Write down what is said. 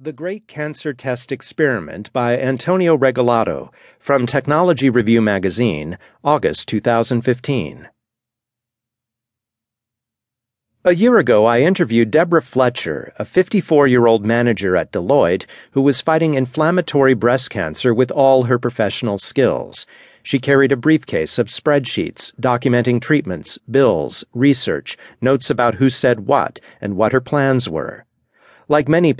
The Great Cancer Test Experiment by Antonio Regalado from Technology Review Magazine, August 2015. A year ago, I interviewed Deborah Fletcher, a 54 year old manager at Deloitte who was fighting inflammatory breast cancer with all her professional skills. She carried a briefcase of spreadsheets documenting treatments, bills, research, notes about who said what, and what her plans were. Like many